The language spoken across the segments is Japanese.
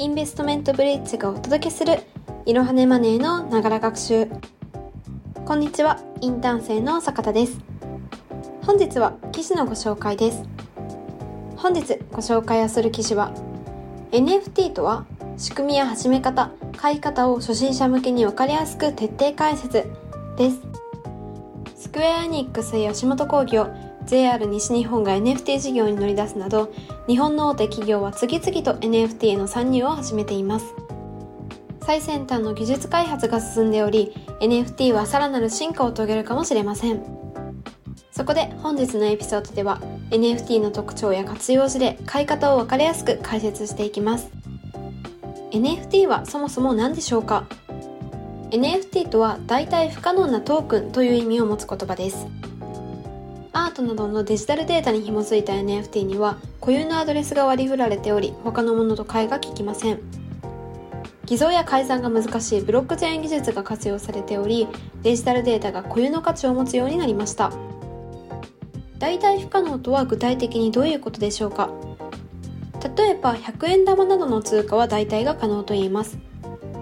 インベストメントブリッジがお届けするいろはねマネーのながら学習。こんにちはインターン生の坂田です。本日は記事のご紹介です。本日ご紹介をする記事は NFT とは仕組みや始め方買い方を初心者向けに分かりやすく徹底解説です。スクエアエニックス吉本興業 JR 西日本が NFT 事業に乗り出すなど日本の大手企業は次々と NFT への参入を始めています。最先端の技術開発が進んでおり NFT はさらなる進化を遂げるかもしれません。そこで本日のエピソードでは NFT の特徴や活用事例買い方を分かりやすく解説していきます。NFT はそもそも何でしょうか？NFT とは代替不可能なトークンという意味を持つ言葉です。アートなどのデジタルデータに紐づいた NFT には固有のアドレスが割り振られており他のものと替えが利きません。偽造や改ざんが難しいブロックチェーン技術が活用されておりデジタルデータが固有の価値を持つようになりました。代替不可能とは具体的にどういうことでしょうか？例えば100円玉などの通貨は代替が可能と言います。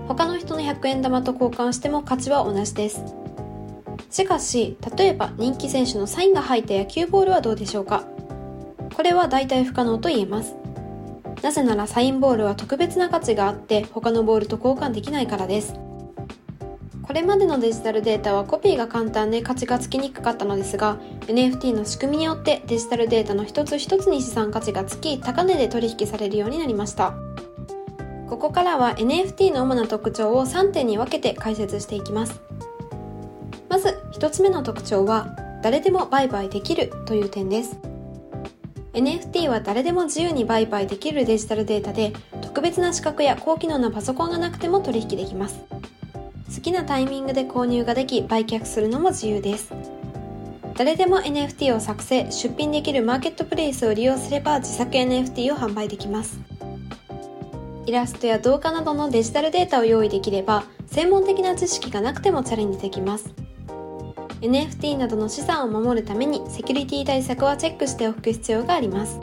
他の人の100円玉と交換しても価値は同じです。しかし例えば人気選手のサインが入った野球ボールはどうでしょうか？これは代替不可能と言えます。なぜならサインボールは特別な価値があって他のボールと交換できないからです。これまでのデジタルデータはコピーが簡単で価値がつきにくかったのですが NFT の仕組みによってデジタルデータの一つ一つに資産価値がつき高値で取引されるようになりました。ここからは NFT の主な特徴を3点に分けて解説していきます。1つ目の特徴は誰でも売買できるという点です。NFT は誰でも自由に売買できるデジタルデータで特別な資格や高機能なパソコンがなくても取引できます。好きなタイミングで購入ができ売却するのも自由です。誰でも NFT を作成出品できるマーケットプレイスを利用すれば自作 NFT を販売できます。イラストや動画などのデジタルデータを用意できれば専門的な知識がなくてもチャレンジできます。NFT などの資産を守るためにセキュリティ対策はチェックしておく必要があります。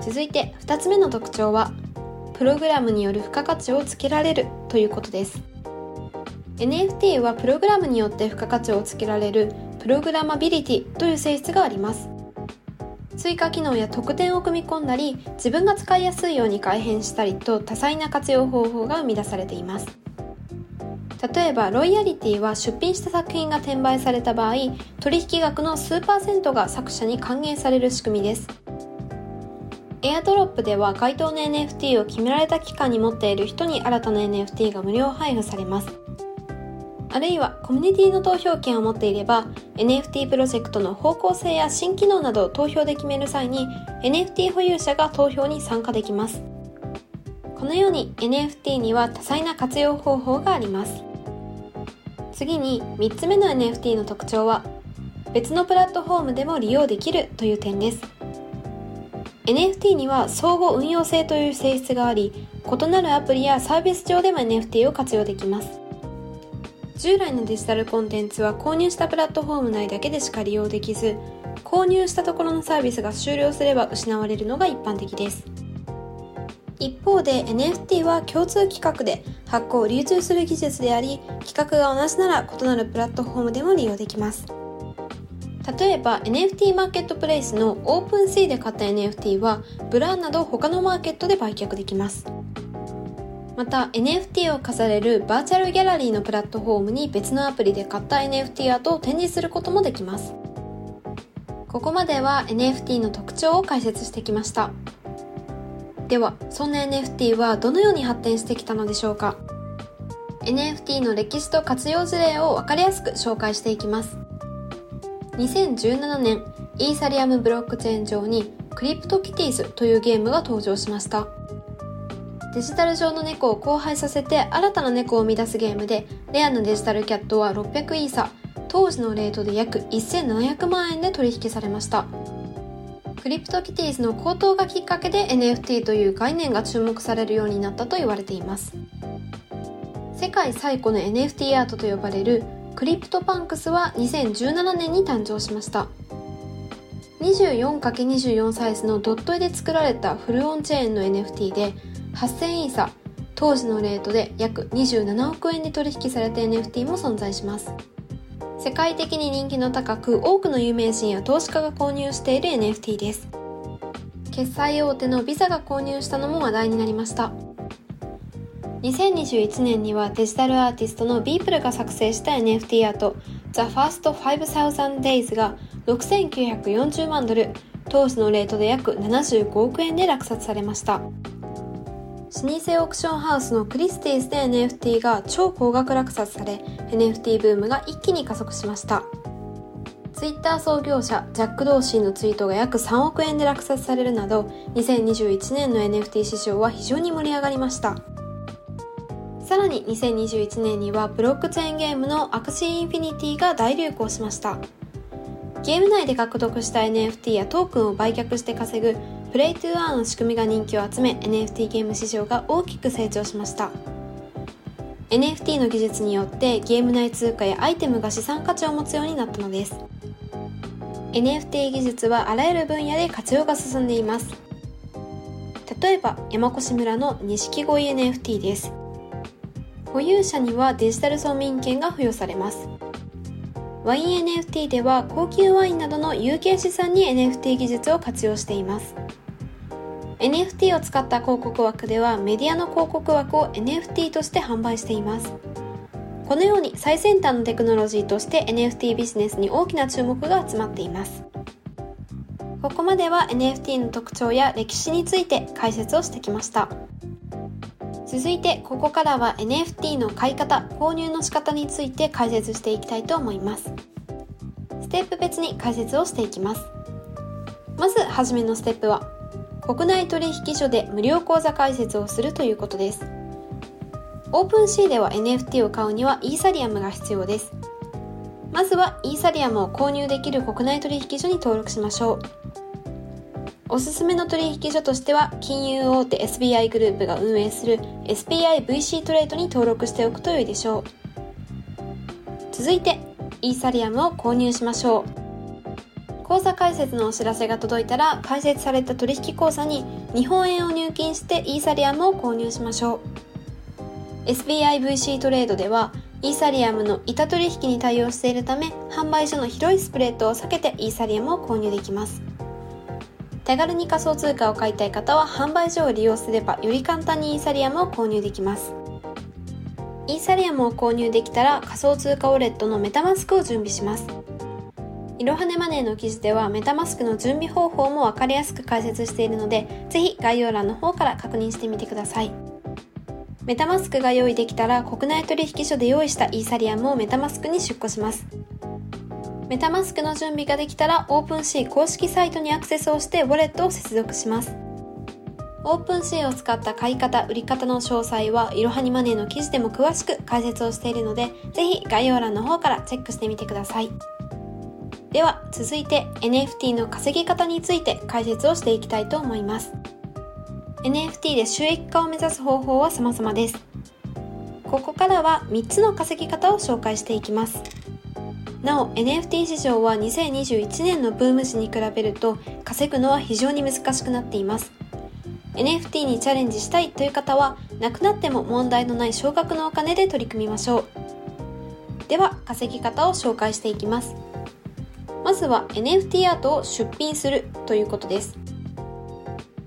続いて2つ目の特徴はプログラムによる付加価値をつけられるということです。NFT はプログラムによって付加価値をつけられるプログラマビリティという性質があります。追加機能や特典を組み込んだり自分が使いやすいように改変したりと多彩な活用方法が生み出されています。例えばロイヤリティは出品した作品が転売された場合取引額の数パーセントが作者に還元される仕組みです。エアドロップでは該当の NFT を決められた期間に持っている人に新たな NFT が無料配布されます。あるいはコミュニティの投票権を持っていれば NFT プロジェクトの方向性や新機能などを投票で決める際に NFT 保有者が投票に参加できます。このように NFT には多彩な活用方法があります。次に3つ目の NFT の特徴は別のプラットフォームでも利用できるという点です。NFT には相互運用性という性質があり異なるアプリやサービス上でも NFT を活用できます。従来のデジタルコンテンツは購入したプラットフォーム内だけでしか利用できず購入したところのサービスが終了すれば失われるのが一般的です。一方で NFT は共通規格で発行流通する技術であり規格が同じなら異なるプラットフォームでも利用できます。例えば NFT マーケットプレイスの OpenSea で買った NFT はブランなど他のマーケットで売却できます。また NFT を飾れるバーチャルギャラリーのプラットフォームに別のアプリで買った NFT アートを展示することもできます。ここまでは NFT の特徴を解説してきました。ではそんな NFT はどのように発展してきたのでしょうか？NFT の歴史と活用事例を分かりやすく紹介していきます。2017年イーサリアムブロックチェーン上にクリプトキティーズというゲームが登場しました。デジタル上の猫を交配させて新たな猫を生み出すゲームでレアなデジタルキャットは600イーサ当時のレートで約1700万円で取引されました。CryptoKitties の高騰がきっかけで NFT という概念が注目されるようになったと言われています。世界最古の NFT アートと呼ばれる CryptoPunks は2017年に誕生しました。24×24 サイズのドット絵で作られた full on-chain の NFT で8000イーサ当時のレートで約27億円で取引された NFT も存在します。世界的に人気の高く多くの有名人や投資家が購入している NFT です。決済大手のビザが購入したのも話題になりました。2021年にはデジタルアーティストのビープルが作成した NFT アート The First 5000 Days が6940万ドル当時のレートで約75億円で落札されました。老舗オークションハウスのクリスティースで NFT が超高額落札され NFT ブームが一気に加速しました。ツイッター創業者ジャック・ドーシーのツイートが約3億円で落札されるなど2021年の NFT 市場は非常に盛り上がりました。さらに2021年にはブロックチェーンゲームの Axie Infinity が大流行しました。ゲーム内で獲得した NFT やトークンを売却して稼ぐ Play to Earn の仕組みが人気を集め NFT ゲーム市場が大きく成長しました。NFT の技術によってゲーム内通貨やアイテムが資産価値を持つようになったのです。NFT 技術はあらゆる分野で活用が進んでいます。例えば山越村の錦鯉 NFT です。保有者にはデジタル村民権が付与されます。ワイン NFT では高級ワインなどの有形資産に NFT 技術を活用しています。NFT を使った広告枠ではメディアの広告枠を NFT として販売しています。このように最先端のテクノロジーとして NFT ビジネスに大きな注目が集まっています。ここまでは NFT の特徴や歴史について解説をしてきました。続いてここからは NFT の買い方購入の仕方について解説していきたいと思います。ステップ別に解説をしていきます。まずはじめのステップは国内取引所で無料口座開設をするということです。オープンシーでは NFT を買うにはイーサリアムが必要です。まずはイーサリアムを購入できる国内取引所に登録しましょう。おすすめの取引所としては金融大手 SBI グループが運営する SBIVC トレードに登録しておくと良いでしょう。続いてイーサリアムを購入しましょう。口座開設のお知らせが届いたら開設された取引口座に日本円を入金してイーサリアムを購入しましょう。SBIVC トレードではイーサリアムの板取引に対応しているため販売所の広いスプレッドを避けてイーサリアムを購入できます。手軽に仮想通貨を買いたい方は販売所を利用すればより簡単にイーサリアムを購入できます。イーサリアムを購入できたら仮想通貨ウォレットのメタマスクを準備します。いろはねマネーの記事ではメタマスクの準備方法もわかりやすく解説しているのでぜひ概要欄の方から確認してみてくださいメタマスクが用意できたら国内取引所で用意したイーサリアムをメタマスクに出庫しますメタマスクの準備ができたら OpenC 公式サイトにアクセスをしてウォレットを接続します。OpenC を使った買い方、売り方の詳細はいろはにマネーの記事でも詳しく解説をしているので、ぜひ概要欄の方からチェックしてみてください。では、続いて NFT の稼ぎ方について解説をしていきたいと思います。NFT で収益化を目指す方法は様々です。ここからは3つの稼ぎ方を紹介していきます。なお NFT 市場は2021年のブーム時に比べると稼ぐのは非常に難しくなっています NFT にチャレンジしたいという方はなくなっても問題のない少額のお金で取り組みましょうでは稼ぎ方を紹介していきますまずは NFT アートを出品するということです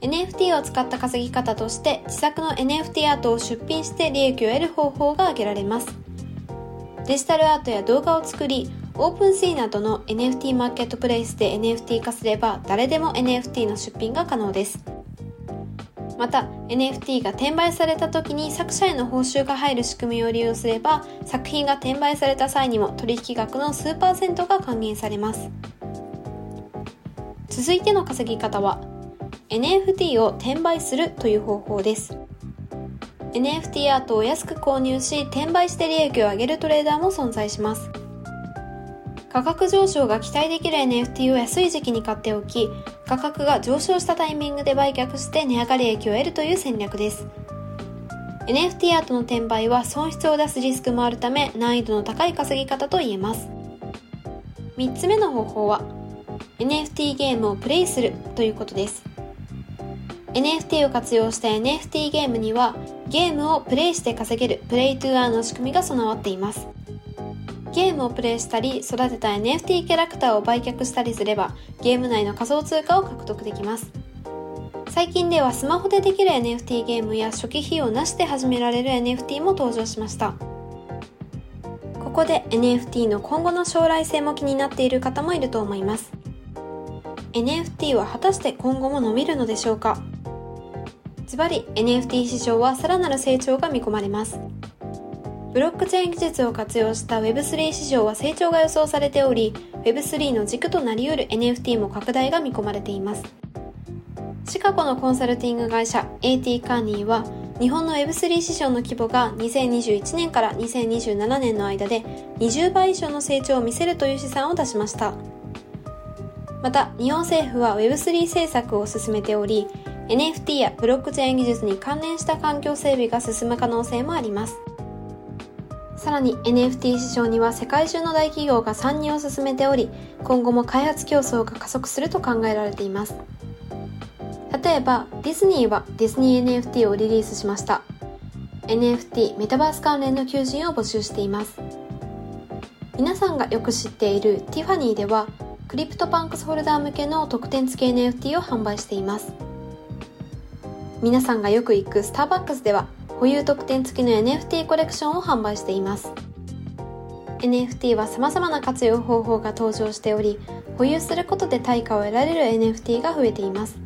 NFT を使った稼ぎ方として自作の NFT アートを出品して利益を得る方法が挙げられますデジタルアートや動画を作りオープンシーなどの NFT マーケットプレイスで NFT 化すれば誰でも NFT の出品が可能です。また NFT が転売された時に作者への報酬が入る仕組みを利用すれば作品が転売された際にも取引額の数パーセントが還元されます。続いての稼ぎ方は NFT を転売するという方法です。NFT アートを安く購入し転売して利益を上げるトレーダーも存在します。価格上昇が期待できる NFT を安い時期に買っておき、価格が上昇したタイミングで売却して値上がり益を得るという戦略です。NFT アートの転売は損失を出すリスクもあるため難易度の高い稼ぎ方と言えます。3つ目の方法は NFT ゲームをプレイするということです。NFT を活用した NFT ゲームにはゲームをプレイして稼げるプレイトゥーアーの仕組みが備わっていますゲームをプレイしたり育てた NFT キャラクターを売却したりすればゲーム内の仮想通貨を獲得できます。最近ではスマホでできる NFT ゲームや初期費用なしで始められる NFT も登場しました。ここで NFT の今後の将来性も気になっている方もいると思います。NFT は果たして今後も伸びるのでしょうか？ズバリ NFT 市場はさらなる成長が見込まれます。ブロックチェーン技術を活用した Web3 市場は成長が予想されており Web3 の軸となり得る NFT も拡大が見込まれています。シカゴのコンサルティング会社 AT カーニーは日本の Web3 市場の規模が2021年から2027年の間で20倍以上の成長を見せるという試算を出しました。また日本政府は Web3 政策を進めており NFT やブロックチェーン技術に関連した環境整備が進む可能性もあります。さらに NFT 市場には世界中の大企業が参入を進めており、今後も開発競争が加速すると考えられています。例えば、ディズニーはディズニー NFT をリリースしました。NFT メタバース関連の求人を募集しています。皆さんがよく知っているティファニーでは、 CryptoPunks ホルダー向けの特典付き NFT を販売しています。皆さんがよく行くスターバックスでは、保有特典付きの NFT コレクションを販売しています。NFT は様々な活用方法が登場しており保有することで対価を得られる NFT が増えています。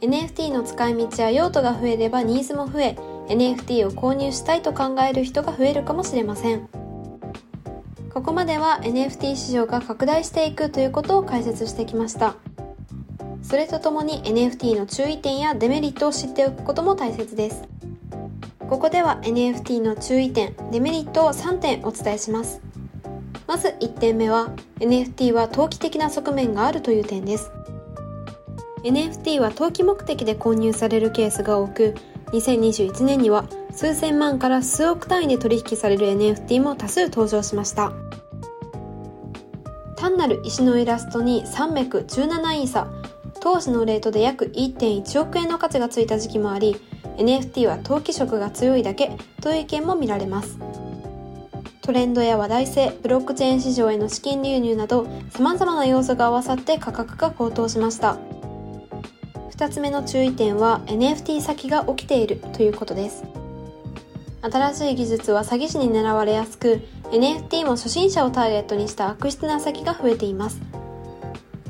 NFT の使い道や用途が増えればニーズも増え NFT を購入したいと考える人が増えるかもしれません。ここまでは NFT 市場が拡大していくということを解説してきました。それとともに NFT の注意点やデメリットを知っておくことも大切です。ここでは NFT の注意点、デメリットを3点お伝えします。まず1点目は NFT は投機的な側面があるという点です。NFT は投機目的で購入されるケースが多く、2021年には数千万から数億単位で取引される NFT も多数登場しました。単なる石のイラストに317イーサ、当時のレートで約1.1億円の価値がついた時期もあり、NFT は投機色が強いだけという意見も見られます。トレンドや話題性ブロックチェーン市場への資金流入など様々な要素が合わさって価格が高騰しました。2つ目の注意点は NFT 先が起きているということです。新しい技術は詐欺師に狙われやすく NFT も初心者をターゲットにした悪質な先が増えています。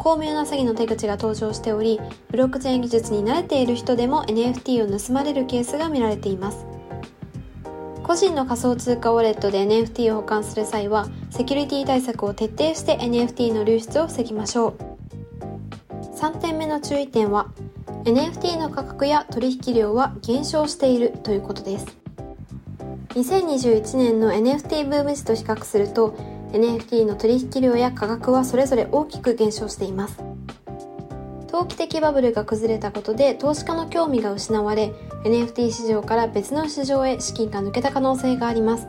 巧妙な詐欺の手口が登場しており、ブロックチェーン技術に慣れている人でも NFT を盗まれるケースが見られています。個人の仮想通貨ウォレットで NFT を保管する際は、セキュリティ対策を徹底して NFT の流出を防ぎましょう。3点目の注意点は、NFT の価格や取引量は減少しているということです。2021年の NFT ブーム時と比較すると、NFT の取引量や価格はそれぞれ大きく減少しています。投機的バブルが崩れたことで投資家の興味が失われ NFT 市場から別の市場へ資金が抜けた可能性があります。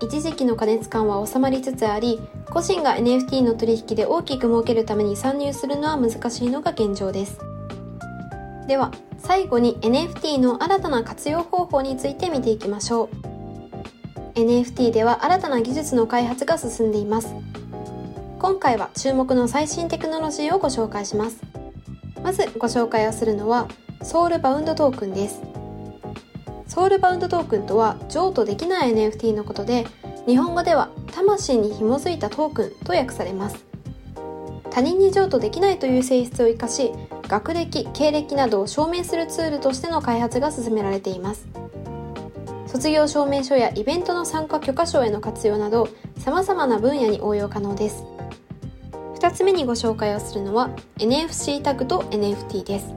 一時期の過熱感は収まりつつあり個人が NFT の取引で大きく儲けるために参入するのは難しいのが現状です。では最後に NFT の新たな活用方法について見ていきましょう。NFT では新たな技術の開発が進んでいます。今回は注目の最新テクノロジーをご紹介します。まずご紹介をするのはソウルバウンドトークンです。ソウルバウンドトークンとは譲渡できない NFT のことで日本語では魂に紐づいたトークンと訳されます。他人に譲渡できないという性質を生かし学歴、経歴などを証明するツールとしての開発が進められています。卒業証明書やイベントの参加許可証への活用など様々な分野に応用可能です。2つ目にご紹介をするのは NFC タグと NFT です。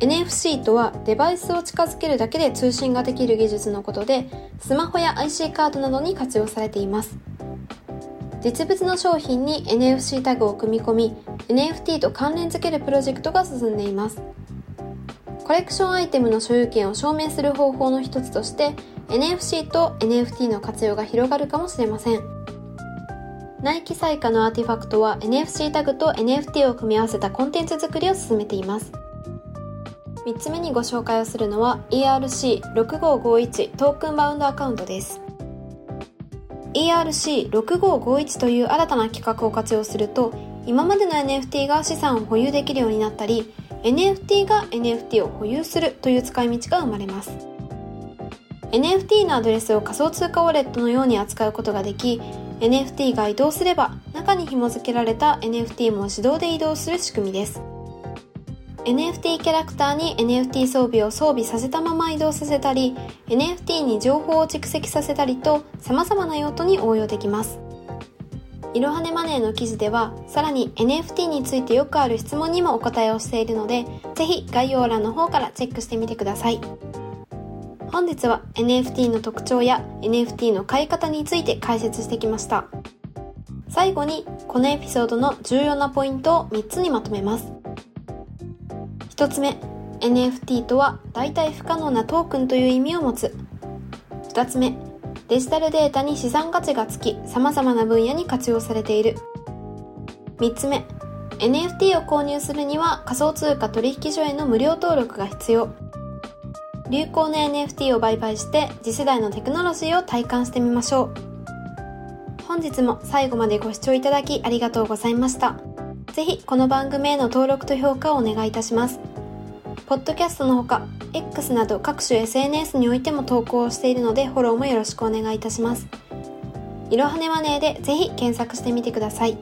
NFC とはデバイスを近づけるだけで通信ができる技術のことでスマホや IC カードなどに活用されています。実物の商品に NFC タグを組み込み NFT と関連付けるプロジェクトが進んでいます。コレクションアイテムの所有権を証明する方法の一つとして NFC と NFT の活用が広がるかもしれません。ナイキサイカのアーティファクトは NFC タグと NFT を組み合わせたコンテンツ作りを進めています。3つ目にご紹介をするのは ERC6551 トークンバウンドアカウントです。ERC6551 という新たな企画を活用すると今までの NFT が資産を保有できるようになったり NFT が NFT を保有するという使い道が生まれます。NFT のアドレスを仮想通貨ウォレットのように扱うことができ NFT が移動すれば中に紐付けられた NFT も自動で移動する仕組みです。NFT キャラクターに NFT 装備を装備させたまま移動させたり NFT に情報を蓄積させたりと様々な用途に応用できます。いろはねマネーの記事ではさらに NFT についてよくある質問にもお答えをしているのでぜひ概要欄の方からチェックしてみてください。本日は NFT の特徴や NFT の買い方について解説してきました。最後にこのエピソードの重要なポイントを3つにまとめます。1つ目 NFT とは代替不可能なトークンという意味を持つ。2つ目デジタルデータに資産価値がつき様々な分野に活用されている。3つ目 NFT を購入するには仮想通貨取引所への無料登録が必要。流行の NFT を売買して次世代のテクノロジーを体感してみましょう。本日も最後までご視聴いただきありがとうございました。ぜひこの番組への登録と評価をお願いいたします。ポッドキャストのほか X など各種 SNS においても投稿をしているのでフォローもよろしくお願いいたします。いろはねマネーでぜひ検索してみてください。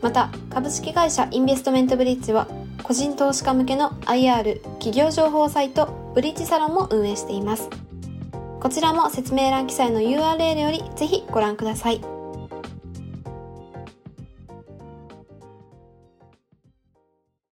また、株式会社インベストメントブリッジは個人投資家向けの IR 企業情報サイトブリッジサロンも運営しています。こちらも説明欄記載の URL よりぜひご覧ください。